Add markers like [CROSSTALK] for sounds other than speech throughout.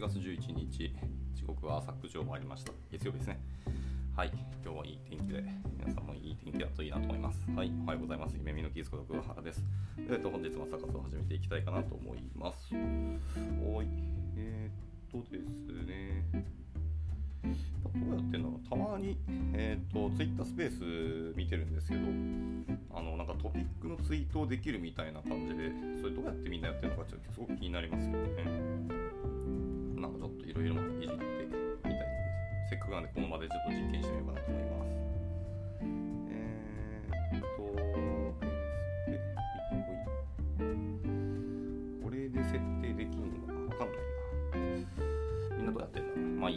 7月11日、時刻は朝9時を回りました。月曜日ですね。はい、今日はいい天気で、皆さんもいい天気だといいなと思います。はい、おはようございます。夢見のキースこと桑原です。えっ、と、本日も朝活を始めていきたいかなと思います。はい、えー、っとですね、どうやってんだろうたまに、えっ、と、ツイッタースペース見てるんですけど、あの、なんかトピックのツイートをできるみたいな感じで、それどうやってみんなやってるのかちょっとすごく気になりますけどね。といろいろいじってみたいせっかくなんでこの場でちょっと実験してみようかなと思います。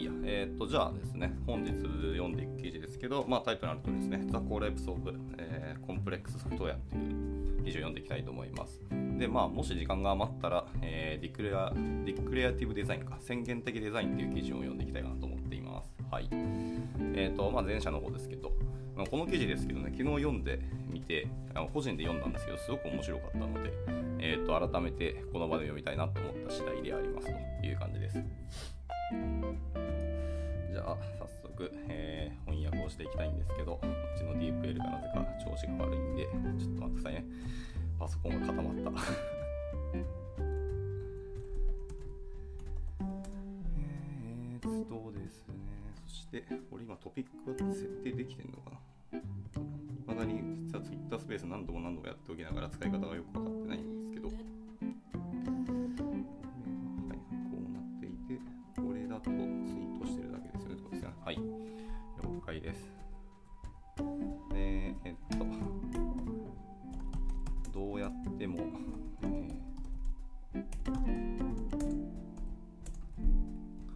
いや。えー、と、じゃあですね、本日読んでいく記事ですけど、まあタイトルにある通りですね、The Core Apps of、えー、Complex Software っていう記事を読んでいきたいと思います。で、まあ、もし時間が余ったら、えー、ディクレア、ディクレアティブデザインか、宣言的デザインっていう記事を読んでいきたいかなと思っています。はい。えっ、と、まあ、前者の方ですけど、まあ、この記事ですけどね、昨日読んでみて、あの個人で読んだんですけど、すごく面白かったので、えっ、と、改めてこの場で読みたいなと思った次第でありますという感じです。じゃあ、早速、えー翻訳をしていきたいんですけど、うちの DeepL がなぜか調子が悪いんで、ちょっと待ってくださいね。パソコンが固まった。えーっとですね、そして、これ今トピックは設定できてんのかないまだに実は Twitter スペース何度も何度もやっておきながら使い方がよく分かってないんですけど、これははい、こうなっていて、これだとツイートしてるはい、了解です。で、えっと、どうやっても、え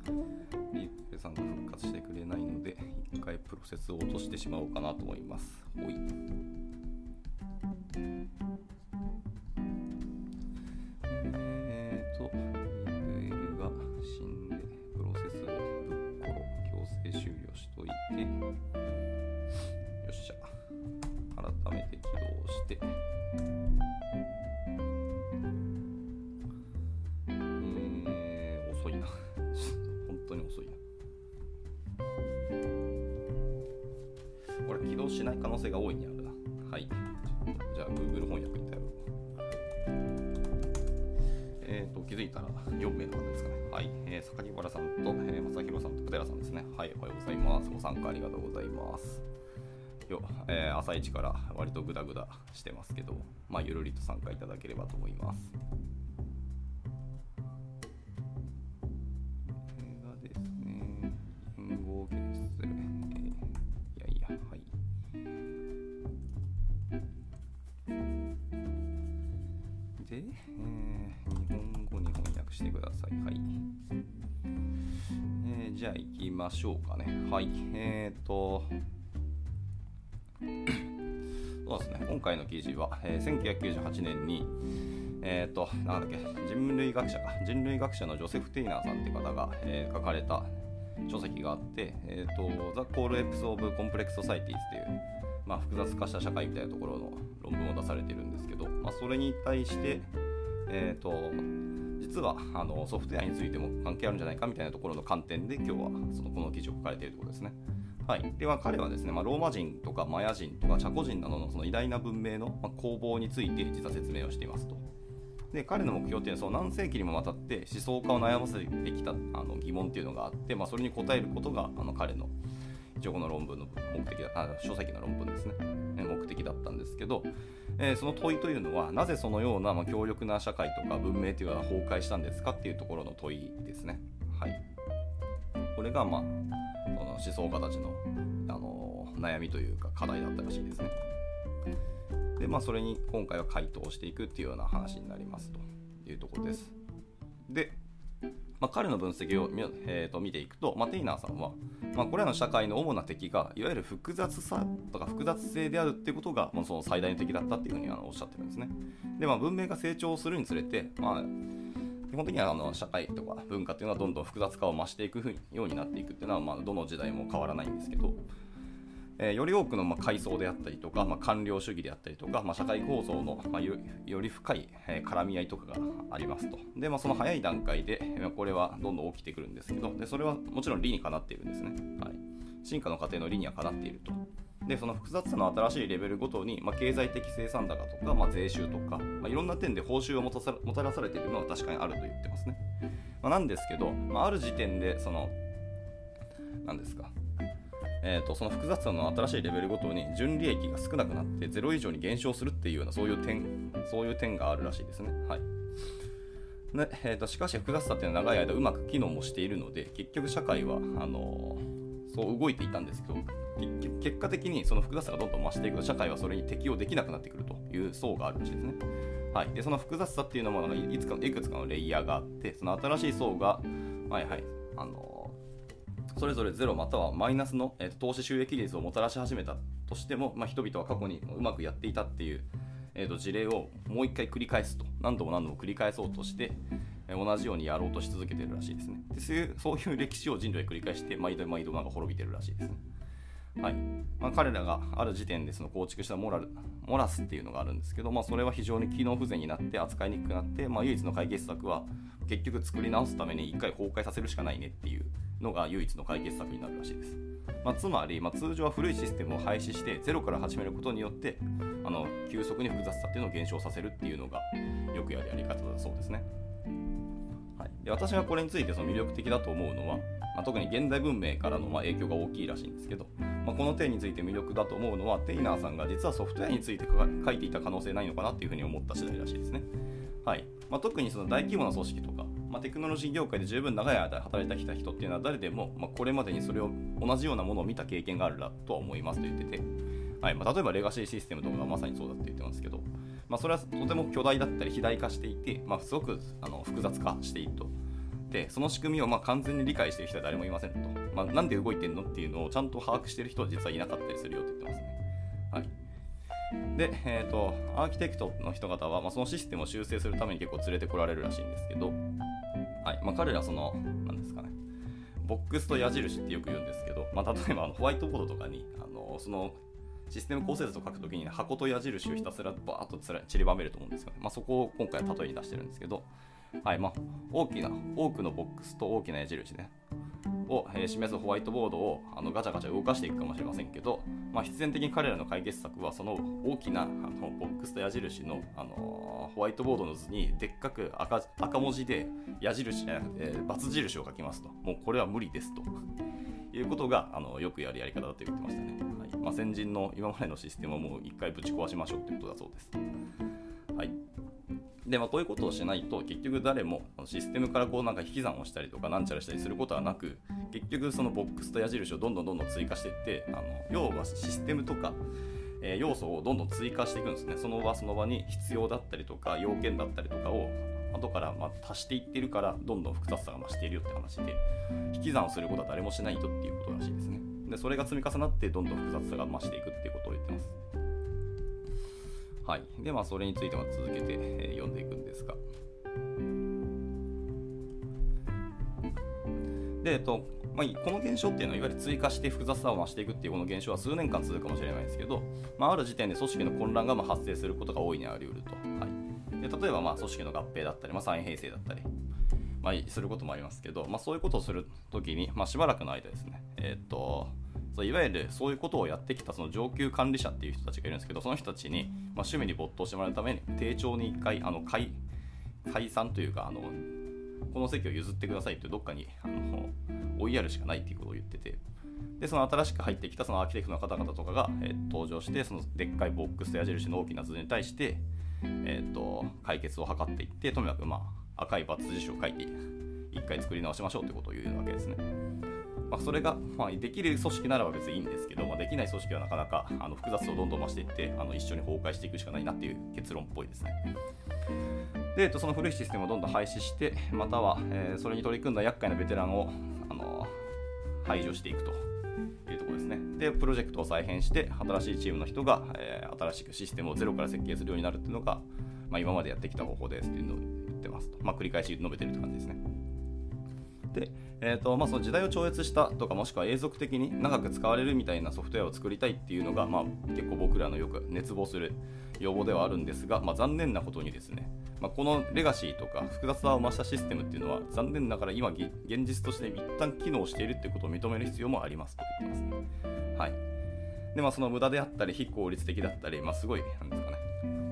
ー、リープさんが復活してくれないので、一回プロセスを落としてしまおうかなと思います。ほい。よ、えー朝一から割とグダグダしてますけど、まあ、ゆるりと参加いただければと思います。これがですね、言語決済、えーいやいや、はい。で、えー日本語に翻訳してください。はい。えーじゃあ行きましょうかね。はい。えっ、と、今回の記事は、えー1998年に、えっ、と、なんだっけ、人類学者か、人類学者のジョセフ・テイナーさんって方が、えー書かれた書籍があって、えっ、と、The Core Apes of Complex Societies っていう、まあ、複雑化した社会みたいなところの論文を出されてるんですけど、まあ、それに対して、えっ、と、実はあのソフトウェアについても関係あるんじゃないかみたいなところの観点で今日はそのこの記事を書かれているところですね。はい、では彼はですね、まあ、ローマ人とかマヤ人とかチャコ人などのその偉大な文明の、ま、攻防について実は説明をしていますと。で彼の目標っていうのはその何世紀にもわたって思想家を悩ませてきたあの疑問っていうのがあって、まあ、それに答えることがあの彼の一応この論文の目的だあ書籍の論文ですね目的だったんですけど、えーその問いというのはなぜそのような、まあ、強力な社会とか文明というのは崩壊したんですかっていうところの問いですね。はい、これが、まあ、その思想家たちの、あの悩みというか課題だったらしいですね。で、まあ、それに今回は回答していくっていうような話になりますというところです。で、まあ、彼の分析を見,、えーと見ていくと、まあ、テイナーさんは、まあ、これらの社会の主な敵がいわゆる複雑さとか複雑性であるっていうことが、まあ、その最大の敵だったっていうふうにあのおっしゃってるんですね。で、まあ、文明が成長するにつれて、まあ、基本的にはあの社会とか文化っていうのはどんどん複雑化を増していくようになっていくっていうのは、まあ、どの時代も変わらないんですけど、えー、より多くのまあ階層であったりとか、まあ、官僚主義であったりとか、まあ、社会構造の、まあ、より深い、えー、絡み合いとかがありますと。で、まあ、その早い段階で、まあ、これはどんどん起きてくるんですけど、でそれはもちろん理にかなっているんですね。はい、進化の過程の理にはかなっていると。でその複雑さの新しいレベルごとに、まあ、経済的生産高とか、まあ、税収とか、まあ、いろんな点で報酬をもたらされているのは確かにあると言ってますね。ま、なんですけど、まあ、る時点でその何ですかえーと、その複雑さの新しいレベルごとに純利益が少なくなって0以上に減少するっていうようなそういう点そういう点があるらしいですね。はいでえーと、しかし複雑さっていうのは長い間うまく機能もしているので結局社会はあのー、そう動いていたんですけど結果的にその複雑さがどんどん増していくと社会はそれに適応できなくなってくるという層があるらしいですね。はい、でその複雑さっていうのもなんかいつかいくつかのレイヤーがあってその新しい層が、はいはい。あのーそれぞれゼロまたはマイナスの、えー、投資収益率をもたらし始めたとしても、まあ、人々は過去にうまくやっていたっていう、えーと、事例をもう一回繰り返すと。何度も何度も繰り返そうとして、えー、同じようにやろうとし続けてるらしいですね。でそういう歴史を人類は繰り返して毎度毎度なんか滅びてるらしいですね。はいまあ、彼らがある時点でその構築したモラルモラスっていうのがあるんですけど、まあ、それは非常に機能不全になって扱いにくくなって、まあ、唯一の解決策は結局作り直すために一回崩壊させるしかないねっていうのが唯一の解決策になるらしいです。まあ、つまり、まあ、通常は古いシステムを廃止してゼロから始めることによってあの急速に複雑さっていうのを減少させるっていうのがよくやるやり方だそうですね。で私がこれについてその魅力的だと思うのは、まあ、特に現代文明からのま影響が大きいらしいんですけど、まあ、この点について魅力だと思うのはテイナーさんが実はソフトウェアについて書いていた可能性ないのかなっていうふうに思った次第らしいですね。はい。まあ、特にその大規模な組織とかまあ、テクノロジー業界で十分長い間働いてきた人っていうのは誰でも、ま、これまでにそれを同じようなものを見た経験があるとは思いますと言ってて、はい。まあ、例えばレガシーシステムとかがまさにそうだって言ってますけど、まあ、それはとても巨大だったり肥大化していて、まあ、すごくあの複雑化していると。でその仕組みをまあ完全に理解している人は誰もいませんと、まあ、なんで動いてるのっていうのをちゃんと把握している人は実はいなかったりするよって言ってますね。はいで、えーと、アーキテクトの人方は、まあ、そのシステムを修正するために結構連れてこられるらしいんですけど、はいまあ、彼らその、なんですかね、ボックスと矢印ってよく言うんですけど、まあ、例えばあのホワイトボードとかに、あのそのシステム構成図を書くときに、ね、箱と矢印をひたすらバーッと散りばめると思うんですよね。まあ、そこを今回例えに出してるんですけど、はいまあ、大きな、多くのボックスと大きな矢印ね、を、えー、示すホワイトボードをあのガチャガチャ動かしていくかもしれませんけど、まあ、必然的に彼らの解決策はその大きなあのボックスと矢印の、あのー、ホワイトボードの図にでっかく赤赤文字で矢印、えー、×印を書きますと。もうこれは無理ですと。いうことがあのよくやるやり方だと言ってましたね、はいまあ、先人の今までのシステムをもう一回ぶち壊しましょうということだそうです。はい。で、まあ、こういうことをしないと結局誰もシステムからこうなんか引き算をしたりとかなんちゃらしたりすることはなく結局そのボックスと矢印をどんどんどんどん追加していってあの要はシステムとか、え、要素をどんどん追加していくんですね。その場その場に必要だったりとか要件だったりとかを後からま足していってるからどんどん複雑さが増しているよって話で引き算をすることは誰もしないとっていうことらしいですね。でそれが積み重なってどんどん複雑さが増していくっていうことを言ってますはい。で、まあ、それについては続けて、え、読んでいくんですが。で、えっと、まあ、この現象っていうのは、いわゆる追加して複雑さを増していくっていうこの現象は数年間続くかもしれないですけど、まあ、ある時点で組織の混乱がま発生することが大いにあり得ると。はい、で例えば、まあ、組織の合併だったり、まあ、再編成だったり、まあ、することもありますけど、まあ、そういうことをするときに、まあ、しばらくの間ですね、えっと、そういわゆるそういうことをやってきたその上級管理者っていう人たちがいるんですけどその人たちに、まあ、趣味に没頭してもらうために丁重に1回あの解解散というかあのこの席を譲ってくださいってどっかにあの追いやるしかないっていうことを言っててでその新しく入ってきたそのアーキテクトの方々とかが、えー、登場してそのでっかいボックスと矢印の大きな図に対して、えーと、解決を図っていってとにかく、まあ、赤いバツ印を書いて1回作り直しましょうということを言うわけですね。まあ、それが、まあ、できる組織ならば別にいいんですけど、まあ、できない組織はなかなかあの複雑をどんどん増していってあの一緒に崩壊していくしかないなっていう結論っぽいですね。で、その古いシステムをどんどん廃止して、または、えー、それに取り組んだ厄介なベテランを、あの排除していくというところですね。で、プロジェクトを再編して、新しいチームの人が、えー、新しくシステムをゼロから設計するようになるっていうのが、まあ、今までやってきた方法ですっていうのを言ってますと。まあ、繰り返し述べてるって感じですね。で、えーとまあ、その時代を超越したとかもしくは永続的に長く使われるみたいなソフトウェアを作りたいっていうのが、まあ、結構僕らのよく熱望する要望ではあるんですが、まあ、残念なことにですね、まあ、このレガシーとか複雑さを増したシステムっていうのは残念ながら今現実として一旦機能しているってことを認める必要もありますと言ってますね。はいでまあ、その無駄であったり非効率的だったり、まあ、すごいなんですかね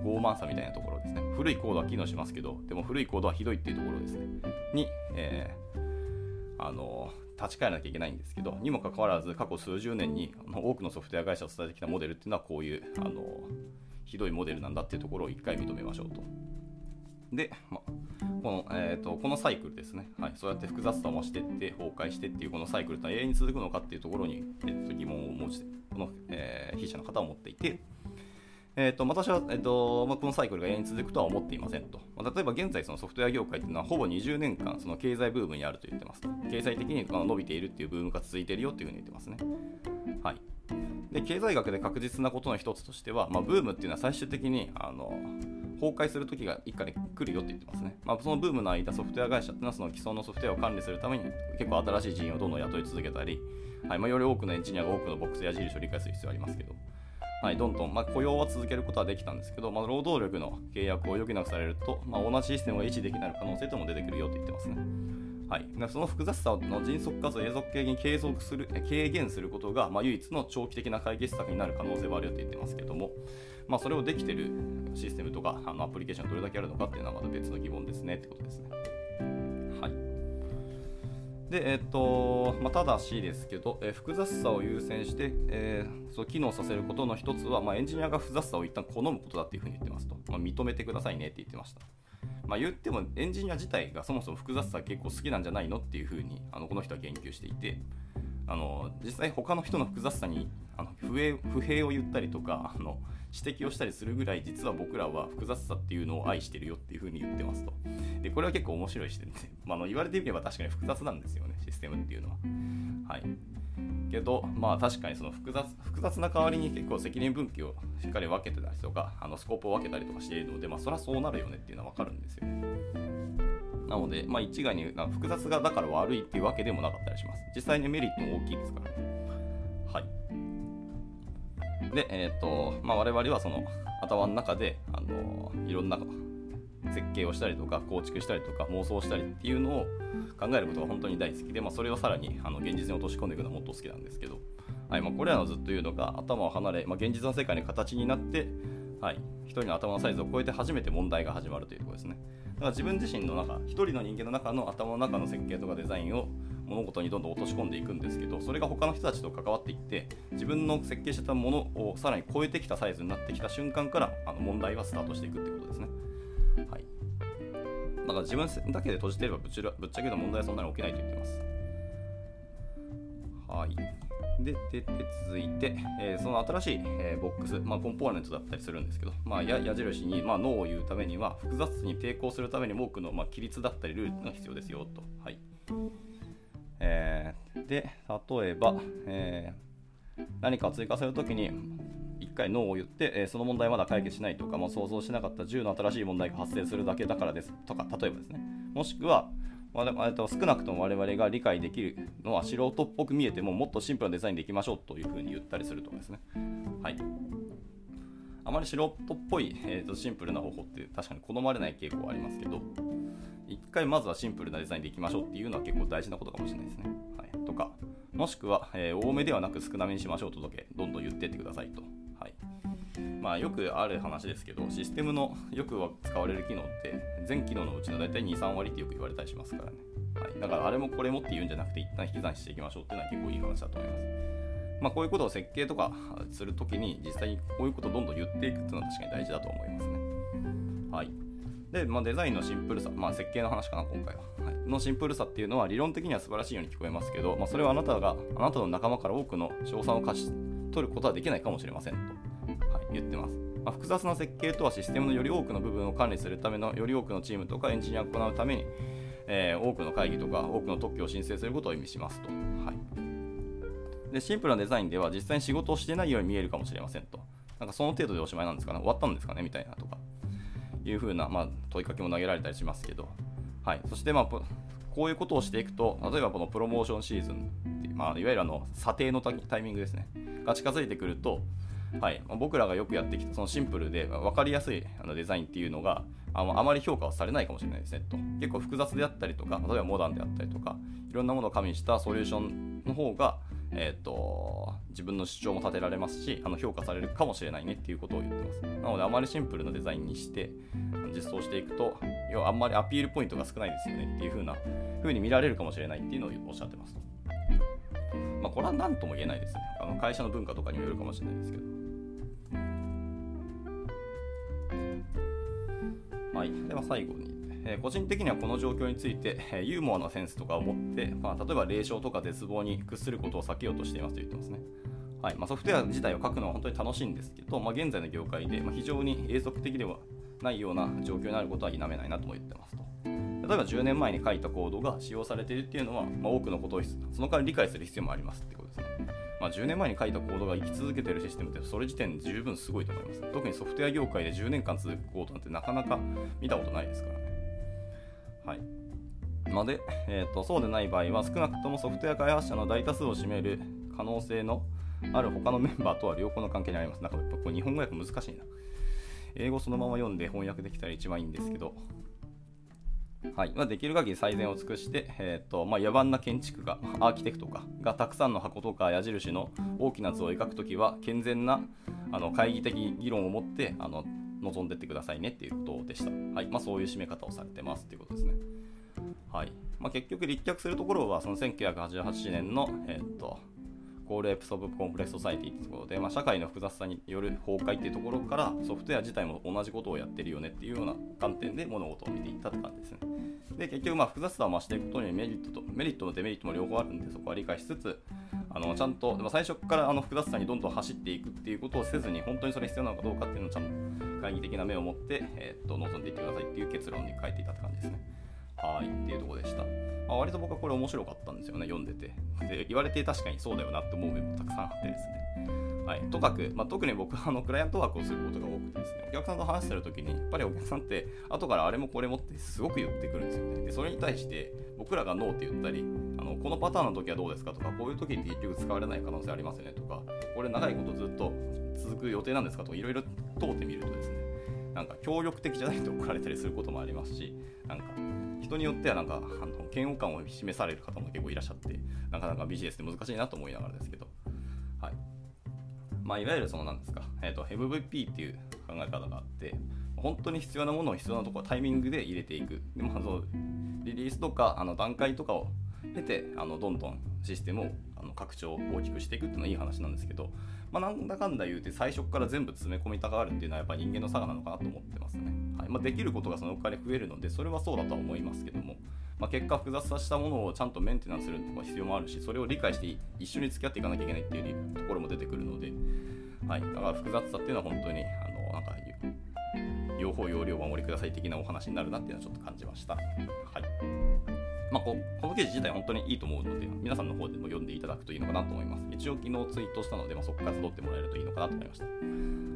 傲慢さみたいなところですね。古いコードは機能しますけどでも古いコードはひどいっていうところですね。に、えー、あの立ち返らなきゃいけないんですけどにもかかわらず過去数十年に多くのソフトウェア会社を伝えてきたモデルっていうのはこういうあのひどいモデルなんだっていうところを一回認めましょうと。で、ま、このえーと、このサイクルですね、はい、そうやって複雑さを増していって崩壊してっていうこのサイクルって永遠に続くのかっていうところに、えー、と疑問を持ちこの、えー、筆者の方は持っていて、えーと、私は、えーとまあ、このサイクルが永遠に続くとは思っていませんと。まあ、例えば現在そのソフトウェア業界っていうのはほぼ20年間その経済ブームにあると言ってますと。経済的に伸びているっていうブームが続いているよっていうふうに言ってますね。はい。で経済学で確実なことの一つとしては、まあ、ブームっていうのは最終的にあの崩壊する時が一家に来るよって言ってますね。まあ、そのブームの間、ソフトウェア会社っていうのはその既存のソフトウェアを管理するために結構新しい人員をどんどん雇い続けたり、はいまあ、より多くのエンジニアが多くのボックス矢印を理解する必要がありますけど、はい、どんどん、まあ、雇用は続けることはできたんですけど、まあ、労働力の契約を余儀なくされると、まあ、同じシステムが維持できなる可能性とも出てくるよと言ってますね。はい、その複雑さの迅速かつ永続的に継続する軽減することが、まあ、唯一の長期的な解決策になる可能性はあるよと言ってますけども、まあ、それをできてるシステムとかあのアプリケーションどれだけあるのかっていうのはまた別の疑問ですねってことですね。はい。で、えっ、と、まあ、ただしですけど、えー、複雑さを優先して、えー、そう機能させることの一つは、まあ、エンジニアが複雑さを一旦好むことだっていうふうに言ってますと。まあ、認めてくださいねって言ってました。まあ、言ってもエンジニア自体がそもそも複雑さ結構好きなんじゃないのっていうふうにあのこの人は言及していてあの実際他の人の複雑さにあの不平不平を言ったりとかあの指摘をしたりするぐらい実は僕らは複雑さっていうのを愛してるよっていうふうに言ってますと。でこれは結構面白い視点で、[LAUGHS] まあ、の言われてみれば確かに複雑なんですよねシステムっていうのは。はい。けどまあ確かにその複雑複雑な代わりに結構責任分岐をしっかり分けてたりとかあのスコープを分けたりとかしているのでまあそりゃそうなるよねっていうのは分かるんですよなので、まあ、一概に複雑がだから悪いっていうわけでもなかったりします。実際にメリットも大きいですから。ね。で、え、ー、と、まあ、我々はその頭の中で、あのいろんな設計をしたりとか構築したりとか妄想したりっていうのを考えることが本当に大好きで、まあ、それをさらにあの現実に落とし込んでいくのはもっと好きなんですけど、はいまあ、これらのずっと言うのが頭を離れ、まあ、現実の世界の形になって、はい、一人の頭のサイズを超えて初めて問題が始まるというところですね。だから自分自身の中一人の人間の中の頭の中の設計とかデザインを物事にどんどん落とし込んでいくんですけどそれが他の人たちと関わっていって自分の設計してたものをさらに超えてきたサイズになってきた瞬間からあの問題はスタートしていくってことですね。はい、だから自分だけで閉じてればぶっちぶっちゃけの問題はそんなに起きないと言ってます。はい。で、でで続いて、えー、その新しい、えー、ボックス、まあ、コンポーネントだったりするんですけど、まあ、矢印に、まあ、ノーを言うためには、複雑に抵抗するために多くの、まあ、規律だったりルールが必要ですよと。はいえー、で、例えば、えー、何か追加するときに、1回ノーを言って、えー、その問題まだ解決しないとか、まあ、想像しなかった10の新しい問題が発生するだけだからですとか、例えばですね。もしくは、まあ、と少なくとも我々が理解できるのは素人っぽく見えてももっとシンプルなデザインでいきましょうというふうに言ったりするとかですね。はい。あまり素人っぽい、えー、とシンプルな方法って確かに好まれない傾向はありますけど、一回まずはシンプルなデザインでいきましょうっていうのは結構大事なことかもしれないですね。はい、とか、もしくは、えー、多めではなく少なめにしましょうとだけどんどん言ってってくださいと。はい。まあ、よくある話ですけど、システムのよく使われる機能って、全機能のうちの大体2、3割ってよく言われたりしますからね。はい、だからあれもこれもって言うんじゃなくて、一旦引き算していきましょうっていうのは結構いい話だと思います。まあ、こういうことを設計とかするときに、実際にこういうことをどんどん言っていくっていうのは確かに大事だと思いますね。はい。で、まあ、デザインのシンプルさ、まあ、設計の話かな、今回は、はい。のシンプルさっていうのは理論的には素晴らしいように聞こえますけど、まあ、それはあなたが、あなたの仲間から多くの賞賛を貸し取ることはできないかもしれませんと、はい、言ってます。まあ、複雑な設計とはシステムのより多くの部分を管理するためのより多くのチームとかエンジニアを行うために、えー、多くの会議とか多くの特許を申請することを意味しますと。はい、でシンプルなデザインでは実際に仕事をしてないように見えるかもしれませんと。なんかその程度でおしまいなんですかね？終わったんですかね？みたいなとかいうふうな、まあ、問いかけも投げられたりしますけど、はい、そして、まあ、こういうことをしていくと例えばこのプロモーションシーズンってまあ、いわゆるあの査定のタイミングですね。が近づいてくると、はい。ま、僕らがよくやってきたそのシンプルで分かりやすいあのデザインっていうのがあのあまり評価はされないかもしれないですねと。結構複雑であったりとか例えばモダンであったりとかいろんなものを加味したソリューションの方がえーと、自分の主張も立てられますしあの評価されるかもしれないねっていうことを言ってます。なのであまりシンプルなデザインにして実装していくと要はあんまりアピールポイントが少ないですよねっていう風な風に見られるかもしれないっていうのをおっしゃってますと。まあこれは何とも言えないですね。あの会社の文化とかにもよるかもしれないですけど。はい。では最後に。え個人的にはこの状況について、えユーモアなセンスとかを持って、まあ、例えば霊障とか絶望に屈することを避けようとしていますと言ってますね。はいまあ、ソフトウェア自体を書くのは本当に楽しいんですけど、まあ、現在の業界で、ま非常に永続的ではないような状況になることは否めないなとも言ってますと。例えば10年前に書いたコードが使用されているっていうのは、まあ、多くのことをその代わり理解する必要もありますってことですね。まあ、10年前に書いたコードが生き続けているシステムってそれ時点で十分すごいと思います。特にソフトウェア業界で10年間続くコードなんてなかなか見たことないですからね。はい。まで、えーと、そうでない場合は少なくともソフトウェア開発者の大多数を占める可能性のある他のメンバーとは良好の関係にあります。なんかやっぱこう日本語訳難しいな。英語そのまま読んで翻訳できたら一番いいんですけど、はいまあ、できる限り最善を尽くして、えーとまあ、野蛮な建築家、アーキテクトかがたくさんの箱とか矢印の大きな図を描くときは健全なあの懐疑的議論を持ってあの臨んでってくださいねっていうことでした。はいまあ、そういう締め方をされてますっていうことですね。はいまあ、結局立脚するところはその1988年の、えー、っと Collapse of Complex Society ってところで、まあ、社会の複雑さによる崩壊っていうところからソフトウェア自体も同じことをやってるよねっていうような観点で物事を見ていったって感じですね。で結局まあ複雑さを増していくことにメリットとメリットもデメリットも両方あるんでそこは理解しつつあのちゃんと最初からあの複雑さにどんどん走っていくっていうことをせずに本当にそれ必要なのかどうかっていうのをちゃんと懐疑的な目を持って、えー、っと望んでいってくださいっていう結論に書いていたって感じですね。はいっていうとこでした。まあ、割と僕はこれ面白かったんですよね、読んでて。で言われて確かにそうだよなって思う面もたくさんあってですね。はい、とかく、まあ、特に僕はあのクライアントワークをすることが多くてですね、お客さんと話してるときに、やっぱりお客さんって後からあれもこれもってすごく言ってくるんですよね。で、それに対して僕らがノーって言ったり、あのこのパターンの時はどうですかとか、こういう時って結局使われない可能性ありますよねとか、これ長いことずっと続く予定なんですかとか、いろいろ問うてみるとですね、なんか協力的じゃないと怒られたりすることもありますし、なんか人によってはなんかあの嫌悪感を示される方も結構いらっしゃって、なかなかビジネスって難しいなと思いながらですけど、はい。まあ、いわゆるそのなんですか、えーと、MVP っていう考え方があって、本当に必要なものを必要なところタイミングで入れていく。でまあ、のリリースとかあの段階とかを経てあのどんどんシステムをあの拡張大きくしていくっていうのはいい話なんですけど、まあ、なんだかんだ言うて最初から全部詰め込みたがるっていうのはやっぱ人間の差がなのかなと思ってますね。はいまあ、できることがそのお金増えるのでそれはそうだとは思いますけども、まあ、結果複雑さしたものをちゃんとメンテナンスするとか必要もあるしそれを理解して一緒に付き合っていかなきゃいけないっていうところも出てくるので、はい、だから複雑さっていうのは本当にあのなんか両方要領をお守りください的なお話になるなっていうのはちょっと感じました。はいまあ、ここの記事自体本当にいいと思うので、皆さんの方でも読んでいただくといいのかなと思います。一応昨日ツイートしたので、まあ、そこから辿ってもらえるといいのかなと思いました。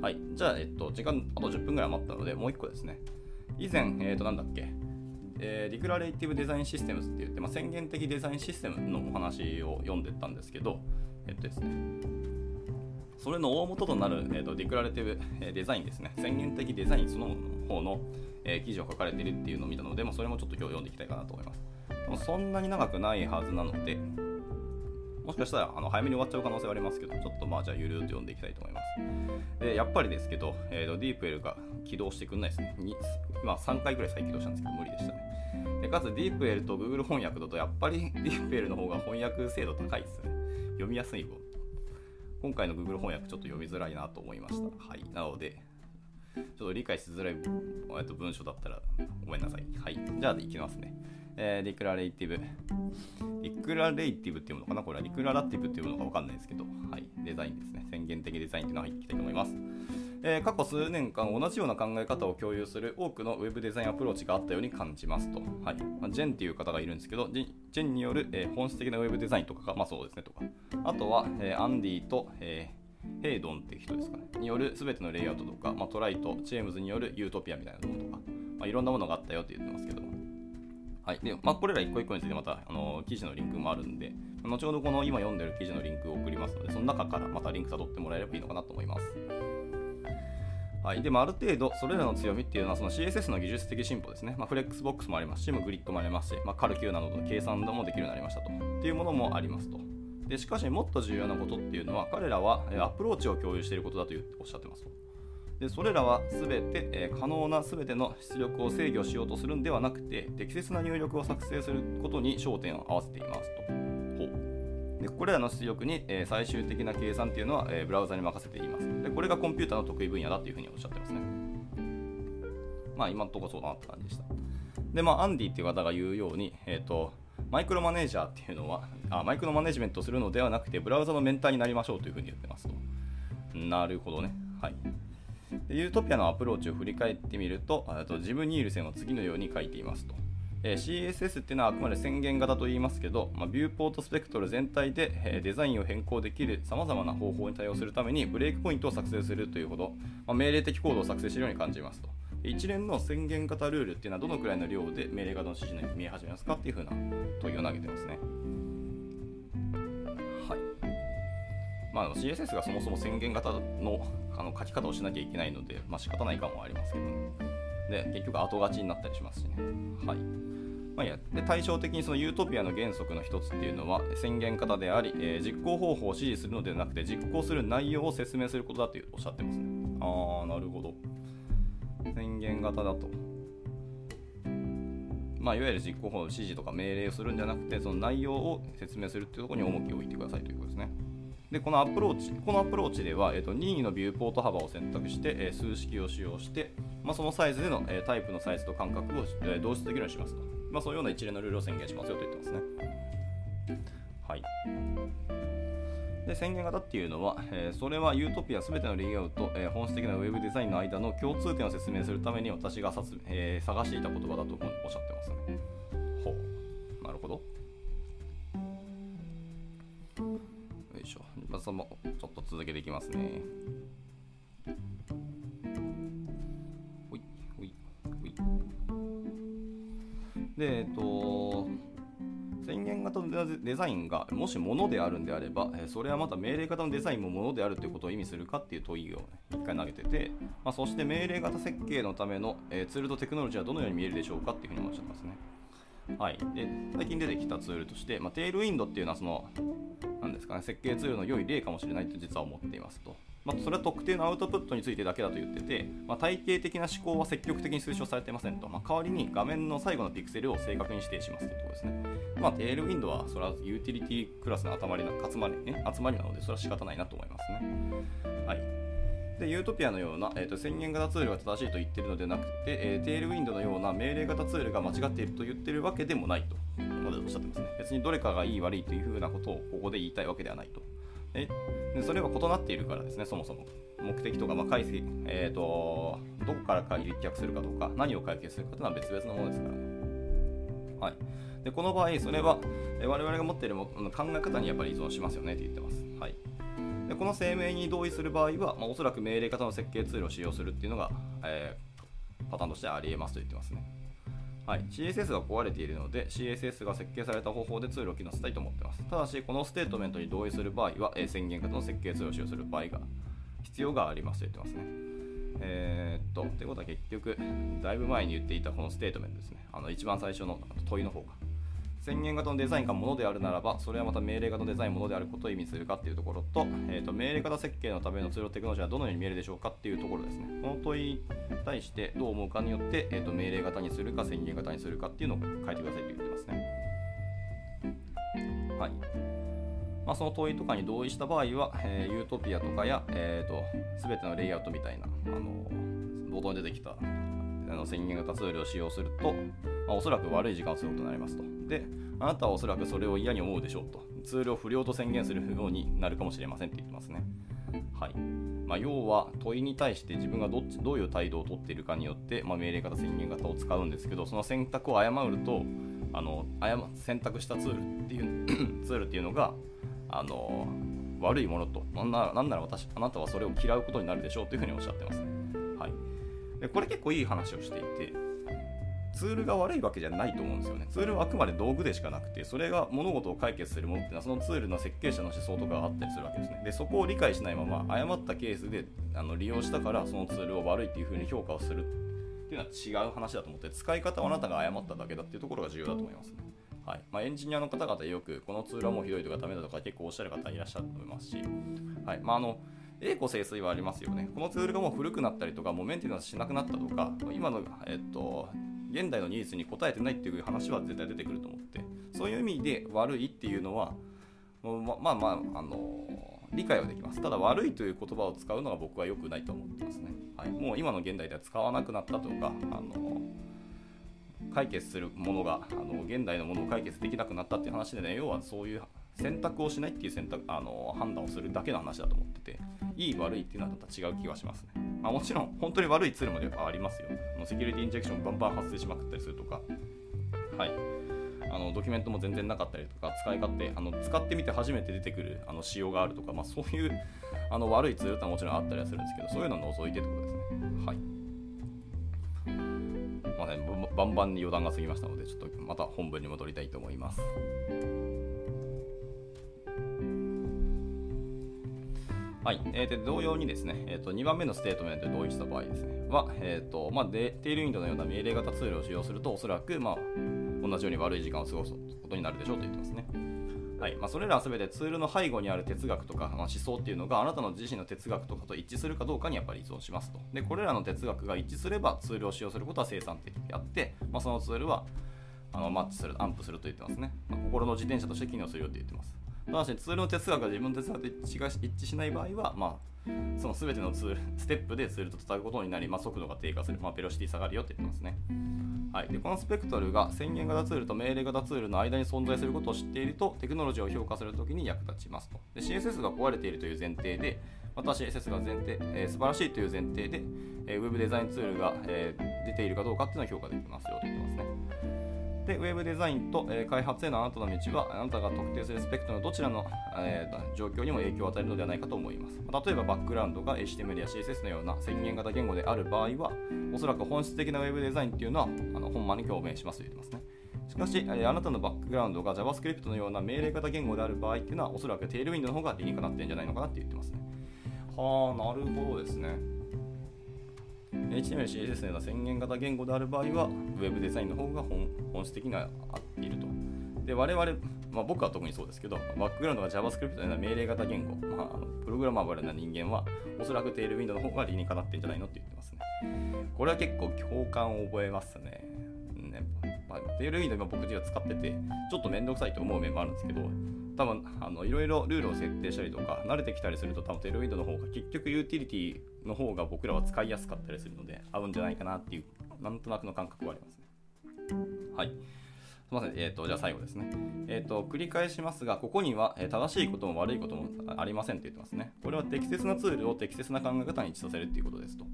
はい。じゃあ、えっと、時間あと10分ぐらい余ったので、もう1個ですね。以前、えっ、と、なんだっけ、えー、リクラレイティブデザインシステムズって言って、まあ、宣言的デザインシステムのお話を読んでたんですけど、えっとですね、それの大元となる、えーと、デクラレティブ、えデザインですね、宣言的デザインその方の、えー、記事を書かれているっていうのを見たので、まあ、それもちょっと今日読んでいきたいかなと思います。そんなに長くないはずなので、もしかしたらあの早めに終わっちゃう可能性はありますけど、ちょっとまあじゃあゆるっと読んでいきたいと思います。で、やっぱりですけど、えーと、ディープエルが起動してくんないですね。まあ3回ぐらい再起動したんですけど、無理でしたね。でかつディープエルと Google 翻訳だとやっぱりディープエルの方が翻訳精度高いですね。読みやすい分。今回の Google 翻訳ちょっと読みづらいなと思いました。はい。なので、ちょっと理解しづらい文章だったらごめんなさい。はい。じゃあ、いきますね。えー、リクラレイティブ。リクラレイティブっていうのかな？これはリクララティブっていうのかわかんないですけど、はい。デザインですね。宣言的デザインっていうのが入っていきたいと思います。えー、過去数年間同じような考え方を共有する多くのウェブデザインアプローチがあったように感じますと。はいまあ、ジェンっていう方がいるんですけど、ジェンによる、えー、本質的なウェブデザインとかが、まあそうですねとか。あとは、えー、アンディと、え、ヘイドンっていう人ですかね。による全てのレイアウトとか、まあ、トライとジェームズによる Utopia みたいなものとか、まあ、いろんなものがあったよって言ってますけど、はいでまあ、これら一個一個についてまたあの記事のリンクもあるんで、後ほどこの今読んでる記事のリンクを送りますので、その中からまたリンク辿ってもらえればいいのかなと思います。はいでもある程度、それらの強みっていうのはその CSS の技術的進歩ですね。まあ、フレックスボックスもありますし、グリッドもありますし、まあ、 calc などの計算もできるようになりましたと。っていうものもありますと。でしかし、もっと重要なことっていうのは、彼らはアプローチを共有していることだとおっしゃってますと。でそれらは全て、えー、可能な全ての出力を制御しようとするんではなくて適切な入力を作成することに焦点を合わせていますと。ほうでこれらの出力に、えー、最終的な計算っていうのは、えー、ブラウザに任せています。でこれがコンピューターの得意分野だというふうにおっしゃってますね。まあ今のところそうだなって感じでした。で、まあアンディっていう方が言うように、えっ、ー、と、マイクロマネージャーっていうのはあ、マイクロマネジメントするのではなくて、ブラウザのメンターになりましょうというふうに言ってますと。なるほどね。はい。でユートピアのアプローチを振り返ってみると、と自分にいる線は次のように書いていますと。え CSS っていうのはあくまで宣言型と言いますけど、まあ、ビューポートスペクトル全体で、えデザインを変更できるさまざまな方法に対応するためにブレイクポイントを作成するというほど、まあ、命令的コードを作成しているように感じますと。一連の宣言型ルールっていうのはどのくらいの量で命令型の指示に見え始めますかっていうふうな問いを投げてますね。まあ、CSS がそもそも宣言型のあの書き方をしなきゃいけないので、まあ仕方ない感もありますけどね。で、結局後勝ちになったりしますしね。はい。まあ、やで対照的にそのユートピアの原則の一つっていうのは宣言型であり、えー、実行方法を指示するのではなくて実行する内容を説明することだとおっしゃってますね。ああ、なるほど。宣言型だと。まあ、いわゆる実行方法の指示とか命令をするんじゃなくてその内容を説明するっていうところに重きを置いてくださいということですね。でこのアプローチこのアプローチでは、えーと、任意のビューポート幅を選択して、えー、数式を使用して、まあ、そのサイズでの、えー、タイプのサイズと間隔を、えー、同質できるようにしますと、まあ、そういうような一連のルールを宣言しますよと言ってますね。はい。で宣言型っていうのは、えー、それは Utopia すべてのレイアウト、えー、本質的なウェブデザインの間の共通点を説明するために私がさつ、えー、探していた言葉だとおっしゃってますね。まあ、そのちょっと続けていきますね。ほい、ほい、ほい。で、えっと、宣言型のデザインがもしものであるんであれば、それはまた命令型のデザインもものであるということを意味するかっていう問いを、ね、一回投げてて、まあ、そして命令型設計のための、えツールとテクノロジーはどのように見えるでしょうかっていうふうにおっしゃってますね。はい、で最近出てきたツールとして、まあ、 Tailwind っていうのはそのなんですかね、設計ツールの良い例かもしれないと実は思っていますと。まあ、それは特定のアウトプットについてだけだと言ってて、まあ、体系的な思考は積極的に推奨されていませんと、まあ、代わりに画面の最後のピクセルを正確に指定しますというところですね。まあ、 Tailwind はそれはユーティリティクラスの集まりな集まり、ね、集まりなのでそれは仕方ないなと思いますね。はい。で、 Utopia のような、えーと、宣言型ツールが正しいと言ってるのではなくて、えー、 Tailwind のような命令型ツールが間違っていると言ってるわけでもないと、までおっしゃってますね。別にどれかがいい悪いというふうなことをここで言いたいわけではないと。でそれは異なっているからですね、そもそも。目的とか、まあ、解析、えーと、どこからか立脚するかとか、何を解決するかというのは別々のものですからね。はい、でこの場合、それは、我々が持っている考え方にやっぱり依存しますよねと言ってます。はい、でこの声明に同意する場合は、まあ、おそらく命令型の設計ツールを使用するっていうのが、えー、パターンとしてありえますと言ってますね。はい、CSS が壊れているので CSS が設計された方法でツールを機能させたいと思っています。ただし、このステートメントに同意する場合は、え宣言型の設計ツールを使用する場合が必要がありますと言ってますね。えー、っと、ということは結局、だいぶ前に言っていたこのステートメントですね。あの一番最初の問いの方が。宣言型のデザインがものであるならば、それはまた命令型のデザインものであることを意味するかっていうところと、えーと、命令型設計のためのツールテクノロジーはどのように見えるでしょうかっていうところですね。この問いに対してどう思うかによって、えーと、命令型にするか宣言型にするかっていうのを書いてくださいと言ってますね。はい。まあ、その問いとかに同意した場合は、えー、ユートピアとかや、えーと、と全てのレイアウトみたいな、あの冒頭に出てきたあの宣言型ツールを使用すると、まあ、おそらく悪い時間を過ごすことになりますと。で、あなたはおそらくそれを嫌に思うでしょうと。ツールを不良と宣言するようになるかもしれませんって言ってますね。はいまあ、要は問いに対して自分がどっちどういう態度をとっているかによって、まあ、命令型宣言型を使うんですけどその選択を誤るとあの選択したツールっていう [CLEARS THROAT] ツールっていうのがあの悪いものとなんならなんなら私あなたはそれを嫌うことになるでしょうというふうにおっしゃってますね。はい、でこれ結構いい話をしていてツールが悪いわけじゃないと思うんですよね。ツールはあくまで道具でしかなくて、それが物事を解決するものっていうのは、そのツールの設計者の思想とかがあったりするわけですね。で、そこを理解しないまま、誤ったケースであの利用したから、そのツールを悪いっていうふうに評価をするっていうのは違う話だと思って、使い方はあなたが誤っただけだっていうところが重要だと思います、ね。はいまあ、エンジニアの方々よくこのツールはもうひどいとかダメだとか結構おっしゃる方いらっしゃると思いますし、はいまあ、あの栄枯盛衰はありますよね。このツールがもう古くなったりとか、もうメンテナンスしなくなったとか、今の、えっと、現代のニーズに応えてないっていう話は絶対出てくると思って、そういう意味で悪いっていうのは、ままあまあ、あの理解はできます。ただ悪いという言葉を使うのが僕は良くないと思ってますね。はい、もう今の現代では使わなくなったとか、あの解決するものがあの現代のものを解決できなくなったっていう話でね要はそういう選択をしないっていう選択あの判断をするだけの話だと思ってていい悪いっていうのはまた違う気がしますね、まあ、もちろん本当に悪いツールもやっぱありますよ。セキュリティインジェクションバンバン発生しまくったりするとか。はい。あのドキュメントも全然なかったりとか使い勝手あの使ってみて初めて出てくるあの仕様があるとか、まあ、そういうあの悪いツールってもちろんあったりはするんですけどそういうのを除いてってことですね。はい。まあねバンバンに余談が過ぎましたのでちょっとまた本文に戻りたいと思います。はい、えー、で同様にですね、えーと、2番目のステートメントで同意した場合ですね、は、えーとまあ、 Tailwind のような命令型ツールを使用すると、おそらく、まあ、同じように悪い時間を過ごすことになるでしょうと言ってますね。はいまあ、それらは全てツールの背後にある哲学とか、まあ、思想っていうのがあなたの自身の哲学とかと一致するかどうかにやっぱり依存しますと。で、これらの哲学が一致すればツールを使用することは生産的であって、まあ、そのツールはあのマッチする、アンプすると言ってますね。まあ、心の自転車として機能するよって言ってます。ただしツールの哲学が自分の哲学と一致一致しない場合は、まあ、その全てのツールステップでツールと戦うことになり、まあ、速度が低下する、まあ、ベロシティ下がるよって言ってますね。はい、でこのスペクトルが宣言型ツールと命令型ツールの間に存在することを知っているとテクノロジーを評価するときに役立ちますとで CSS が壊れているという前提でまた CSS が前提、えー、素晴らしいという前提で、えー、Web デザインツールが、えー、出ているかどうかっていうのを評価できますよと言ってますね。で、ウェブデザインと、えー、開発へのあなたの道は、あなたが特定するスペクトのどちらの、えー、状況にも影響を与えるのではないかと思います。例えば、バックグラウンドが HTML や CSS のような宣言型言語である場合は、おそらく本質的なウェブデザインっていうのは、あの本間に共鳴しますと言ってますね。しかし、え、あなたのバックグラウンドが JavaScript のような命令型言語である場合っていうのは、おそらくテールウィンドの方が理にかなってるんじゃないのかなって言ってますね。はあ、なるほどですね。HTML、CSS のような宣言型言語である場合は、Web デザインの方が本質的には合っていると。で、我々、まあ、僕は特にそうですけど、バックグラウンドが JavaScript のような命令型言語、まあ、あのプログラマブルな人間は、おそらくテールウィンドの方が理にかなってんじゃないのって言ってますね。これは結構共感を覚えますね。ねまあ、テールウィンド今僕自身は使ってて、ちょっとめんどくさいと思う面もあるんですけど、多分あのいろいろルールを設定したりとか慣れてきたりすると多分テールウィンドの方が結局ユーティリティの方が僕らは使いやすかったりするので合うんじゃないかなっていうなんとなくの感覚はありますねはいすみません、えーと、じゃあ最後ですね。えーと、繰り返しますが、ここには、え、正しいことも悪いこともありませんと言ってますね。これは適切なツールを適切な考え方に位置させるということですと。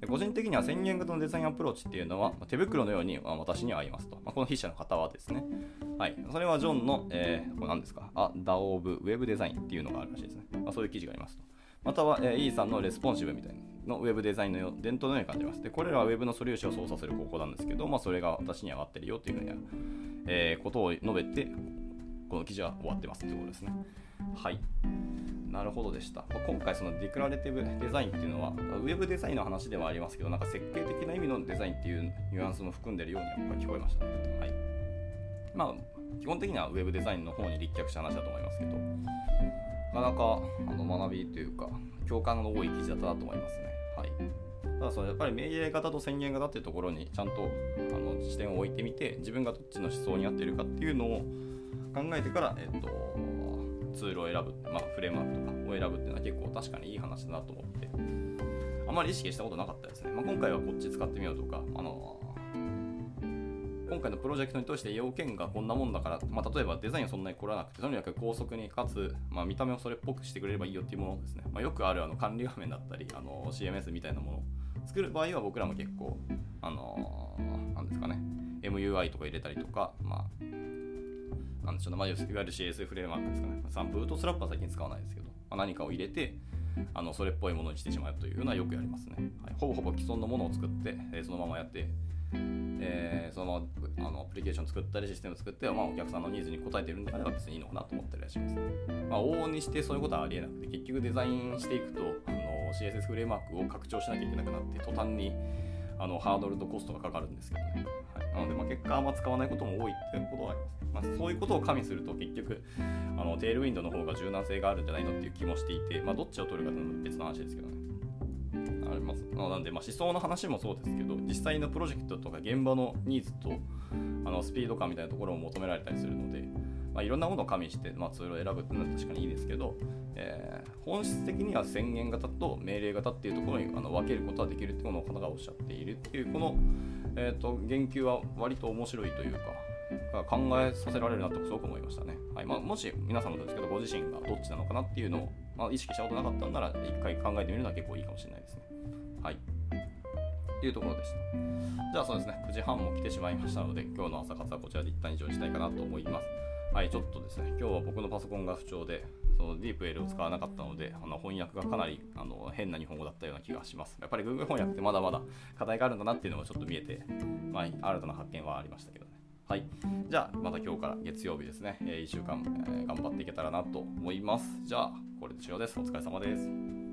で個人的には宣言型のデザインアプローチっていうのは、手袋のように、ま、私には合いますと。ま、この筆者の方はですね。はい。それはジョンの、えー、これ何ですか？あ、 Dao of Web Design っていうのがあるらしいですね。まあ、そういう記事がありますと。または、えー、E さんのレスポンシブみたいなのウェブデザインの伝統のように感じます。で、これらはウェブのソリューションを操作する方法なんですけど、まあ、それが私には合ってるよっていうふうな、えー、ことを述べて、この記事は終わってますということですね。はい。なるほどでした。今回そのディクラレティブデザインっていうのは、ウェブデザインの話ではありますけど、なんか設計的な意味のデザインっていうニュアンスも含んでるようにやっぱ聞こえましたね。はい。まあ、基本的にはウェブデザインの方に立脚した話だと思いますけど、なかなかあの学びというか、共感の多い記事だったなと思いますね。はい。ただそのやっぱり命令型と宣言型っていうところにちゃんとあの視点を置いてみて、自分がどっちの思想に合っているかっていうのを考えてから、えっと、ツールを選ぶ、まあ、フレームワークとかを選ぶっていうのは結構確かにいい話だなと思って、あまり意識したことなかったですね。まあ、今回はこっち使ってみようとか、あの今回のプロジェクトに通して要件がこんなもんだから、まあ、例えばデザインはそんなに凝らなくて、とにかく高速にかつ、まあ、見た目をそれっぽくしてくれればいいよっていうものですね。まあ、よくあるあの管理画面だったり、あの CMS みたいなものを作る場合は僕らも結構、あのー、なんですかね、MUI とか入れたりとか、まあ、なんでしょうね、まあ、いわゆる CS フレームワークですかね。まあ、ブートスラップは最近使わないですけど、まあ、何かを入れて、あのそれっぽいものにしてしまうというのはよくやりますね。はい、ほぼほぼ既存のものを作って、えー、そのままやって、えー、そのままあのアプリケーション作ったりシステム作って、まあ、お客さんのニーズに応えてるんであれば別にいいのかなと思ったりはします、まあ、往々にしてそういうことはありえなくて結局デザインしていくとあの CSS フレームワークを拡張しなきゃいけなくなって途端にあのハードルとコストがかかるんですけどね、はい、なのでまあ結果あんま使わないことも多いっていうことはあります、まあ、そういうことを加味すると結局あのテールウィンドの方が柔軟性があるんじゃないのっていう気もしていて、まあ、どっちを取るかというのは別の話ですけどね。あります。なんで、まあ、思想の話もそうですけど、実際のプロジェクトとか現場のニーズとあのスピード感みたいなところを求められたりするので、まあ、いろんなものを加味して、まあ、ツールを選ぶっていうのは確かにいいですけど、えー、本質的には宣言型と命令型っていうところにあの分けることはできるってこの方がおっしゃっているっていうこの、えーと、言及は割と面白いというか考えさせられるなとすごく思いましたね、はいまあ、もし皆さんもですけどご自身がどっちなのかなっていうのを、まあ、意識したことなかったんなら一回考えてみるのは結構いいかもしれないですね。はい。というところでしたじゃあそうですね9時半も来てしまいましたので今日の朝活はこちらで一旦以上にしたいかなと思いますはい、ちょっとですね、今日は僕のパソコンが不調で、そのディープ L を使わなかったので、あの翻訳がかなりあの変な日本語だったような気がします。やっぱり Google 翻訳ってまだまだ課題があるんだなっていうのがちょっと見えて、まあ、新たな発見はありましたけどね。はい。じゃあ、また今日から月曜日ですね、えー、1週間、えー、頑張っていけたらなと思います。じゃあ、これで終了です。お疲れ様です。